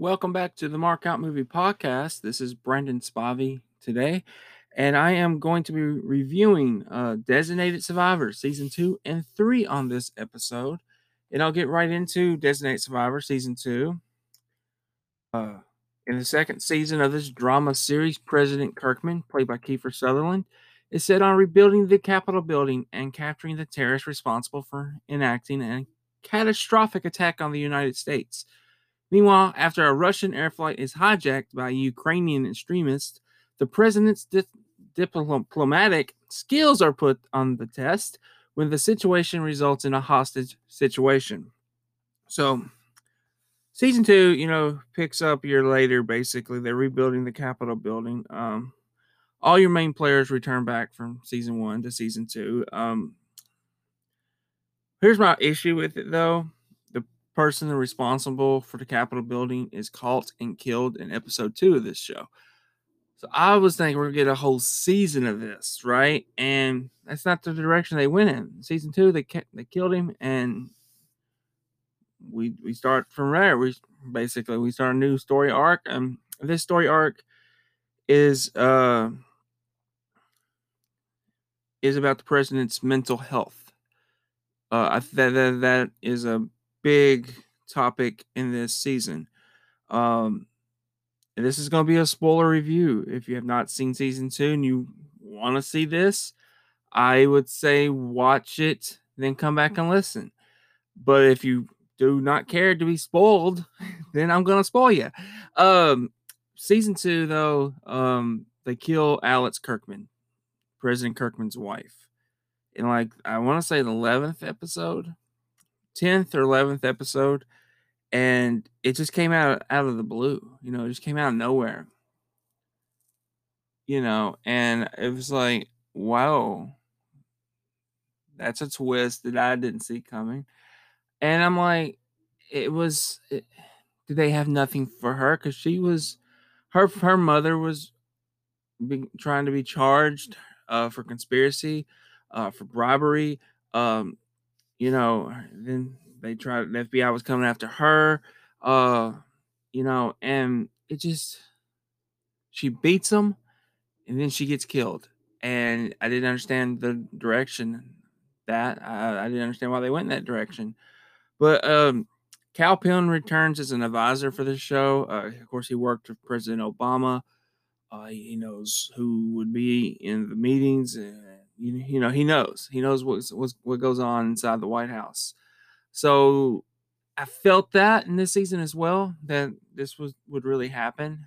Welcome back to the Mark Out Movie Podcast. This is Brendan Spivey today, and I am going to be reviewing uh, Designated Survivor Season 2 and 3 on this episode. And I'll get right into Designated Survivor Season 2. Uh, in the second season of this drama series, President Kirkman, played by Kiefer Sutherland, is set on rebuilding the Capitol building and capturing the terrorists responsible for enacting a catastrophic attack on the United States. Meanwhile, after a Russian air flight is hijacked by Ukrainian extremists, the president's di- diplomatic skills are put on the test when the situation results in a hostage situation. So, season two, you know, picks up a year later. Basically, they're rebuilding the Capitol building. Um, all your main players return back from season one to season two. Um, here's my issue with it, though person responsible for the Capitol building is caught and killed in episode two of this show. So I was thinking we're gonna get a whole season of this, right? And that's not the direction they went in. Season two, they they killed him, and we we start from there. We basically we start a new story arc. And this story arc is uh is about the president's mental health. Uh, that that is a big topic in this season. Um, this is going to be a spoiler review. If you have not seen season two and you want to see this, I would say watch it, then come back and listen. But if you do not care to be spoiled, then I'm going to spoil you. Um, season two, though, um, they kill Alex Kirkman, President Kirkman's wife, in like I want to say the eleventh episode. 10th or 11th episode and it just came out out of the blue you know it just came out of nowhere. You know and it was like wow that's a twist that i didn't see coming and i'm like it was it, did they have nothing for her? Because she was her her mother was being, trying to be charged uh, for conspiracy uh, for bribery um, you know, then they tried the FBI was coming after her. Uh, you know, and it just she beats them and then she gets killed. And I didn't understand the direction that I, I didn't understand why they went in that direction. But um Kal Penn returns as an advisor for the show. Uh, of course, he worked with President Obama. Uh, he knows who would be in the meetings. And, you, you know, he knows. He knows what's, what's, what goes on inside the White House. So I felt that in this season as well that this was would really happen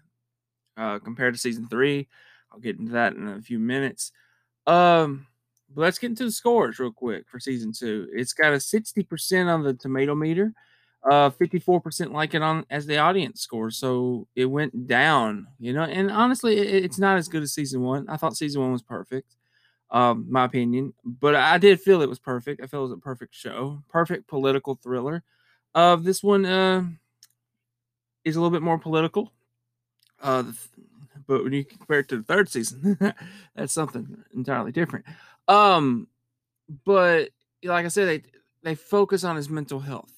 uh, compared to season three. I'll get into that in a few minutes. Um, but let's get into the scores real quick for season two. It's got a 60% on the tomato meter, uh, 54% like it on as the audience score. So it went down, you know, and honestly, it, it's not as good as season one. I thought season one was perfect um, my opinion. But I did feel it was perfect. I felt it was a perfect show, perfect political thriller. Uh, this one uh, is a little bit more political. Uh, but when you compare it to the third season, that's something entirely different. Um, but like I said, they they focus on his mental health,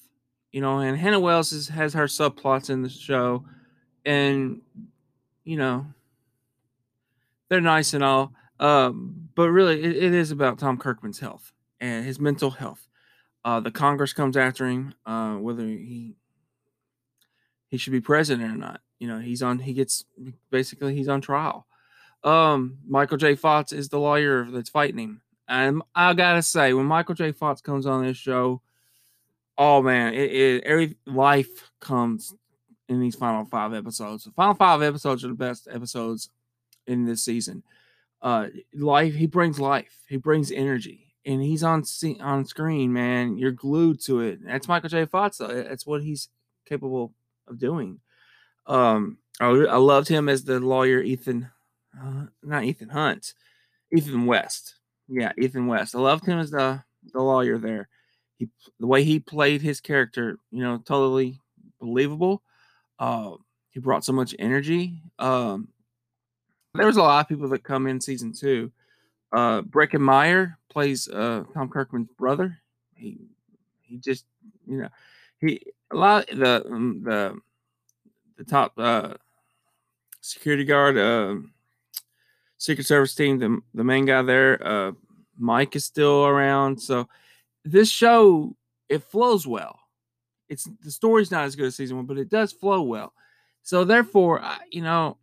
you know. And Hannah Wells is, has her subplots in the show, and you know, they're nice and all. Um, but really, it, it is about Tom Kirkman's health and his mental health. Uh, the Congress comes after him, uh, whether he he should be president or not. You know, he's on. He gets basically he's on trial. Um, Michael J. Fox is the lawyer that's fighting him, and I gotta say, when Michael J. Fox comes on this show, oh man, it, it every life comes in these final five episodes. The final five episodes are the best episodes in this season uh life he brings life he brings energy and he's on on screen man you're glued to it that's michael j. Fox that's what he's capable of doing. Um i, I loved him as the lawyer ethan uh, not ethan hunt ethan west yeah ethan west i loved him as the the lawyer there. He the way he played his character you know totally believable uh he brought so much energy um there was a lot of people that come in season two. Uh, Breckin Meyer plays uh, Tom Kirkman's brother. He he just you know he a lot the um, the the top uh, security guard, uh, Secret Service team, the the main guy there, uh, Mike is still around. So this show it flows well. It's the story's not as good as season one, but it does flow well. So therefore, I, you know,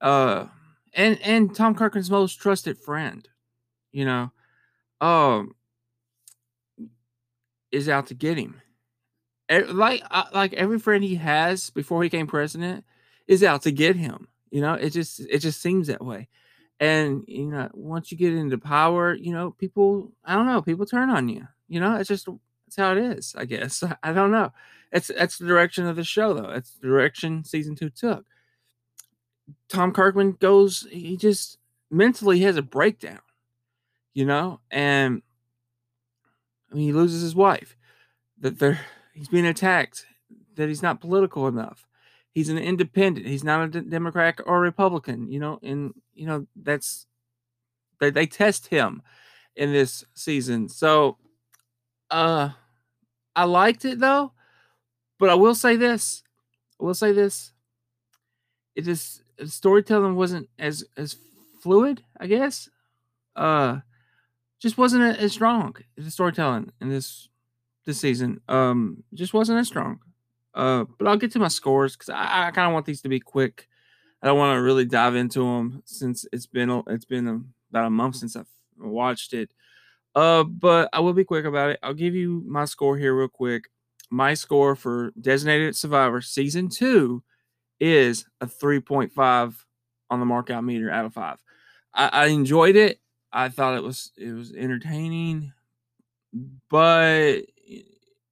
uh, and and Tom Kirkman's most trusted friend, you know, um, is out to get him. Like uh, like every friend he has before he became president is out to get him. You know, it just it just seems that way. And you know, once you get into power, you know, people I don't know, people turn on you. You know, it's just that's how it is, I guess. I don't know. It's that's the direction of the show though. It's the direction season 2 took. Tom Kirkman goes he just mentally has a breakdown. You know, and I mean, he loses his wife. That they're he's being attacked. That he's not political enough. He's an independent. He's not a Democrat or Republican. You know, and you know that's they they test him in this season. So, uh, I liked it though, but I will say this. I will say this. It is storytelling wasn't as as fluid, I guess. Uh, just wasn't as strong. The storytelling in this this season um just wasn't as strong. Uh, but I'll get to my scores because I, I kind of want these to be quick. I don't want to really dive into them since it's been it's been about a month since I've watched it. Uh, but I will be quick about it. I'll give you my score here real quick. My score for Designated Survivor season two is a 3.5 on the markout meter out of five. I, I enjoyed it. I thought it was it was entertaining, but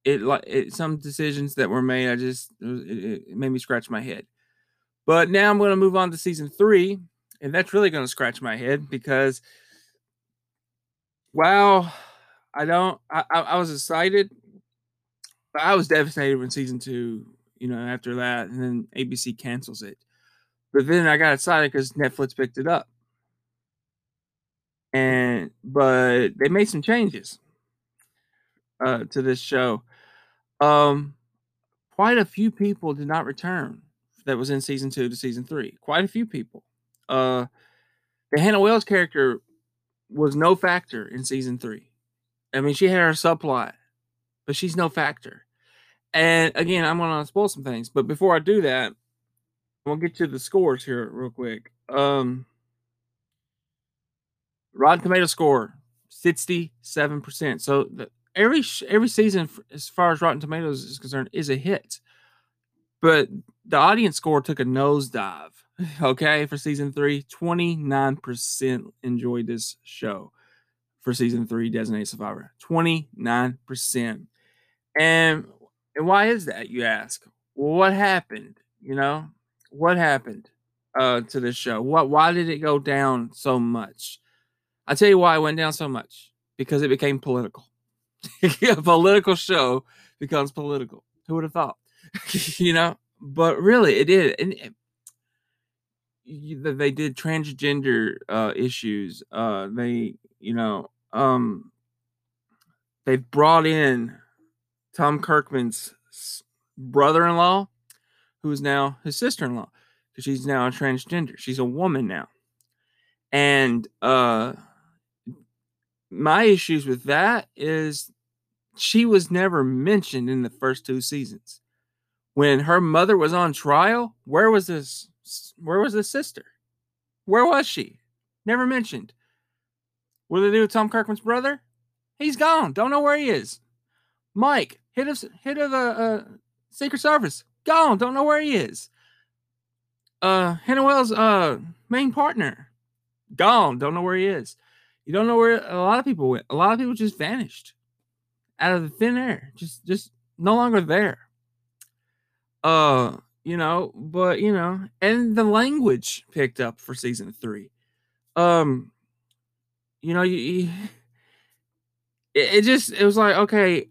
it like it, some decisions that were made, I just it, it made me scratch my head. But now I'm going to move on to season three, and that's really going to scratch my head because, wow, I don't. I, I, I was excited, but I was devastated when season two, you know, after that, and then ABC cancels it. But then I got excited because Netflix picked it up and but they made some changes uh, to this show. Um, quite a few people did not return that was in season two to season three. Quite a few people. Uh, the Hannah Wells character was no factor in season three. I mean, she had her subplot, but she's no factor. And again, I'm gonna spoil some things, but before I do that, we'll get to the scores here real quick. Um, Rotten Tomato score, 67%. So the, every every season, as far as Rotten Tomatoes is concerned, is a hit. But the audience score took a nosedive. Okay, for season three, 29% enjoyed this show for season three, Designated Survivor. 29%. And, and why is that, you ask? Well, what happened? You know, what happened uh, to this show? What why did it go down so much? I tell you why it went down so much because it became political. a political show becomes political. Who would have thought? you know, but really, it did, and it, they did transgender uh, issues. Uh, they, you know, um, they brought in Tom Kirkman's brother-in-law, who is now his sister-in-law, because she's now a transgender. She's a woman now, and uh my issues with that is she was never mentioned in the first two seasons. When her mother was on trial, where was this? Where was the sister? Where was she? Never mentioned. What did they do with Tom Kirkman's brother? He's gone. Don't know where he is. Mike, hit of hit of a Secret Service. Gone. Don't know where he is. Uh, Hannah Wells' uh main partner. Gone. Don't know where he is. You don't know where a lot of people went. A lot of people just vanished out of the thin air. Just just no longer there. Uh, you know, but you know, and the language picked up for season 3. Um you know, you, you it just it was like, okay,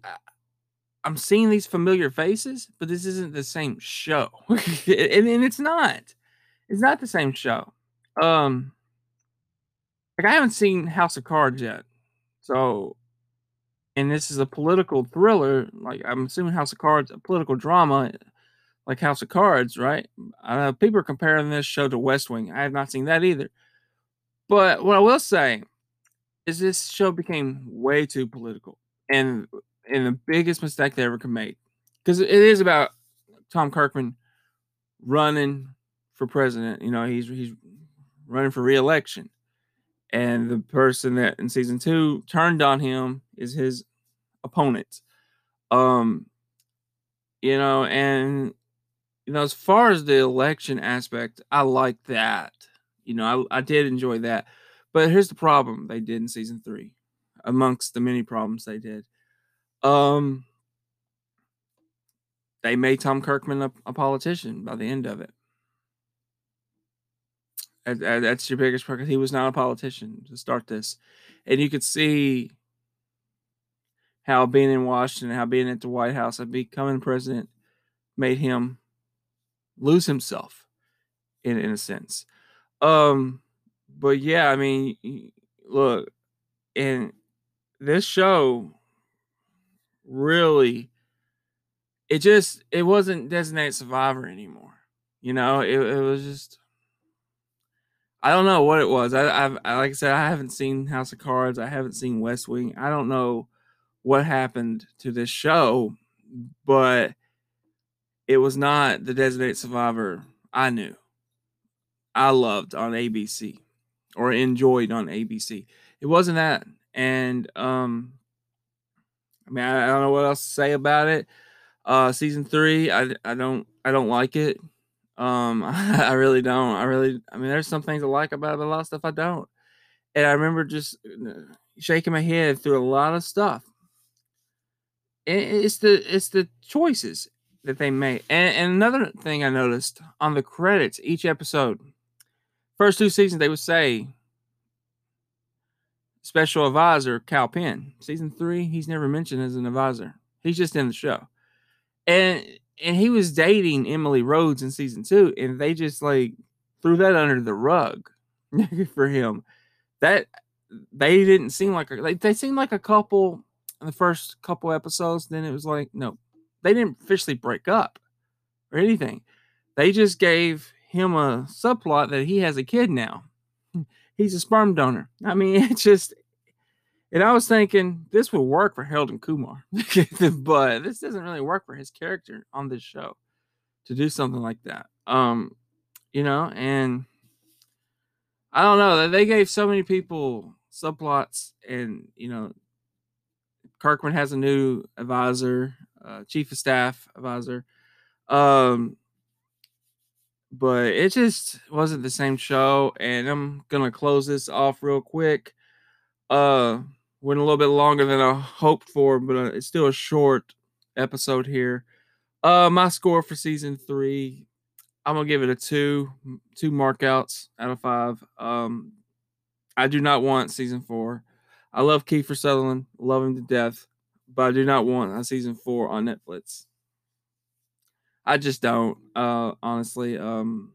I'm seeing these familiar faces, but this isn't the same show. and, and it's not. It's not the same show. Um like I haven't seen House of Cards yet, so and this is a political thriller. Like I'm assuming House of Cards, a political drama. like House of Cards, right? Uh, people are comparing this show to West Wing. I have not seen that either. But what I will say is this show became way too political, and and the biggest mistake they ever could make because it is about Tom Kirkman running for president. You know, he's he's running for reelection, and the person that in season two turned on him is his opponent. Um, you know, and you know, as far as the election aspect, I like that. You know, I, I did enjoy that. But here's the problem they did in season three, amongst the many problems they did. Um, they made Tom Kirkman a, a politician by the end of it. that's your biggest problem. He was not a politician to start this, and you could see how being in Washington, how being at the White House, and becoming president made him lose himself in in a sense. Um, but yeah, I mean, look, and this show really it just it wasn't designated survivor anymore. You know, it, it was just I don't know what it was. I, I've I, like I said, I haven't seen House of Cards. I haven't seen West Wing. I don't know what happened to this show, but it was not the designated survivor I knew. I loved on ABC or enjoyed on ABC. It wasn't that. And um mean I, I don't know what else to say about it. Uh season 3 I I don't I don't like it. Um I really don't. I really I mean there's some things I like about it, but a lot of stuff I don't. And I remember just uh, shaking my head through a lot of stuff. It's the it's the choices that they made. And, and another thing I noticed on the credits, each episode, first two seasons, they would say special advisor Kal Penn. Season three, he's never mentioned as an advisor. He's just in the show. And and he was dating Emily Rhodes in season two, and they just like threw that under the rug for him. That they didn't seem like like they seemed like a couple in the first couple episodes. Then it was like, no, they didn't officially break up or anything. They just gave him a subplot that he has a kid now. He's a sperm donor. I mean, it's just, and I was thinking this would work for Harold and Kumar, but this doesn't really work for his character on this show to do something like that. Um, you know, and I don't know. that They gave so many people subplots, and you know, Kirkman has a new advisor uh, chief of staff advisor. Um, but it just wasn't the same show. And I'm gonna close this off real quick. Uh, went a little bit longer than I hoped for, but uh, it's still a short episode here. Uh, my score for season three, I'm gonna give it a two, two markouts out of five. Um, I do not want season four. I love Kiefer Sutherland, love him to death but I do not want a season four on Netflix. I just don't, uh, honestly. Um,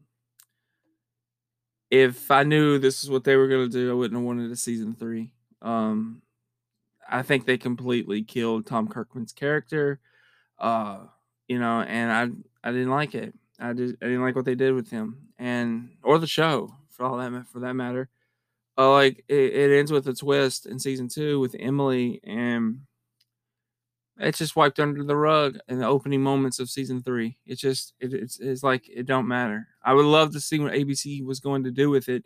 if I knew this is what they were gonna do, I wouldn't have wanted a season three. Um, I think they completely killed Tom Kirkman's character. Uh, you know, and I I didn't like it. I did I didn't like what they did with him and or the show for all that for that matter. Uh, like it, it ends with a twist in season two with Emily and it's just wiped under the rug in the opening moments of season three. It's just it, it's it's like it don't matter. I would love to see what ABC was going to do with it,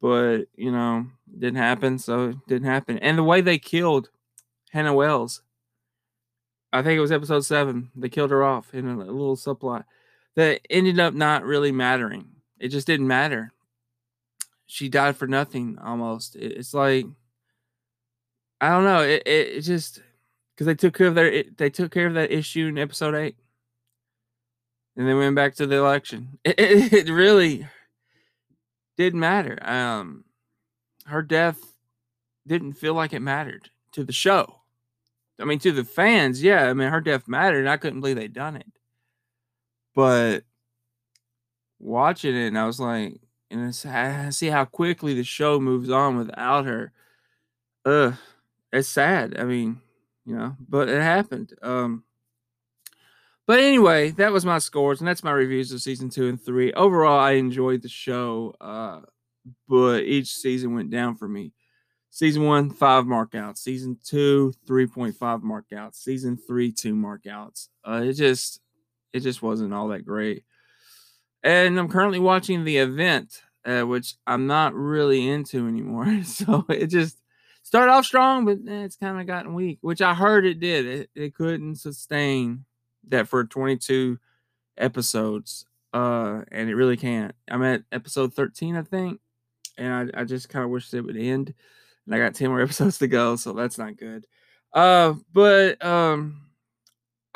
but you know, didn't happen, so it didn't happen. And the way they killed Hannah Wells, I think it was episode seven. They killed her off in a, a little subplot that ended up not really mattering. It just didn't matter. She died for nothing almost. It, it's like I don't know. It, it, it just because they took care of their they took care of that issue in episode eight, and they went back to the election. It, it, it really didn't matter. Um, her death didn't feel like it mattered to the show. I mean, to the fans, yeah. I mean, her death mattered, and I couldn't believe they'd done it. But watching it, and I was like, and I see how quickly the show moves on without her. Ugh, it's sad. I mean, you know, but it happened. Um, but anyway, that was my scores, and that's my reviews of season two and three. Overall, I enjoyed the show, uh, but each season went down for me. Season one, five markouts. Season two, 3.5 markouts. Season three, two markouts. Uh, it just, it just wasn't all that great. And I'm currently watching the event, uh, which I'm not really into anymore. So it just started off strong, but eh, it's kind of gotten weak, which I heard it did. It, it couldn't sustain that for 22 episodes. Uh, and it really can't. I'm at episode 13, I think, and I, I just kind of wish it would end. And I got 10 more episodes to go, so that's not good. Uh, but um,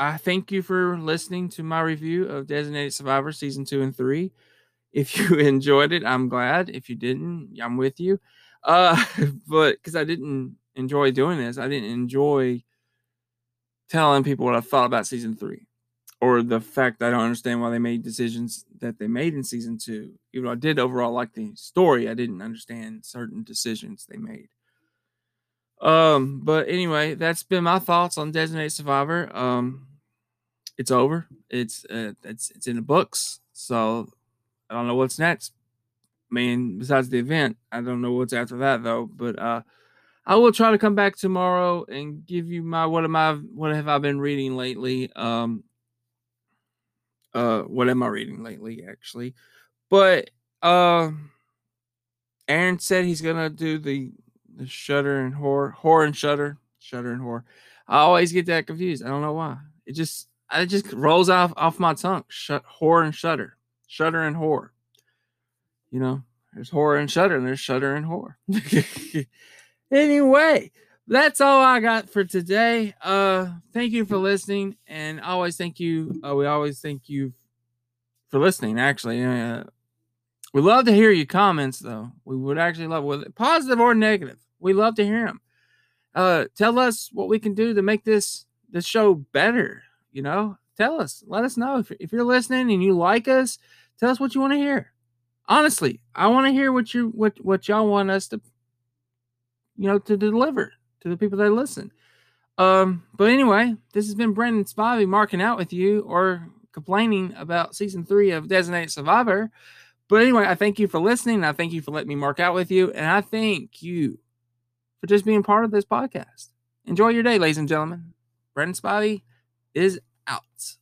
I thank you for listening to my review of Designated Survivor season two and three. If you enjoyed it, I'm glad. If you didn't, I'm with you. Uh, but because I didn't enjoy doing this, I didn't enjoy telling people what I thought about season three or the fact I don't understand why they made decisions that they made in season two. Even though I did overall like the story, I didn't understand certain decisions they made. Um, but anyway, that's been my thoughts on Designated Survivor. Um, it's over. It's uh, it's it's in the books. So I don't know what's next. I mean, besides the event, I don't know what's after that though. But uh, I will try to come back tomorrow and give you my what am I what have I been reading lately. Um, uh, what am I reading lately actually? But uh, Aaron said he's gonna do the the Shudder and Horror, Horror and Shudder, Shudder and Horror. I always get that confused. I don't know why. It just it just rolls off off my tongue. Shut horror and shudder, shudder and horror. You know, there's horror and shudder, and there's shudder and horror. anyway, that's all I got for today. Uh, thank you for listening, and always thank you. Uh, we always thank you for listening. Actually, uh, we love to hear your comments, though. We would actually love whether positive or negative. We love to hear them. Uh, tell us what we can do to make this this show better. You know, tell us. Let us know if, if you're listening and you like us. Tell us what you want to hear. Honestly, I want to hear what you what what y'all want us to, you know, to deliver to the people that listen. Um, but anyway, this has been Brandon Spivey marking out with you or complaining about season three of Designated Survivor. But anyway, I thank you for listening. I thank you for letting me mark out with you. And I thank you for just being part of this podcast. Enjoy your day, ladies and gentlemen. Brandon Spivey is out.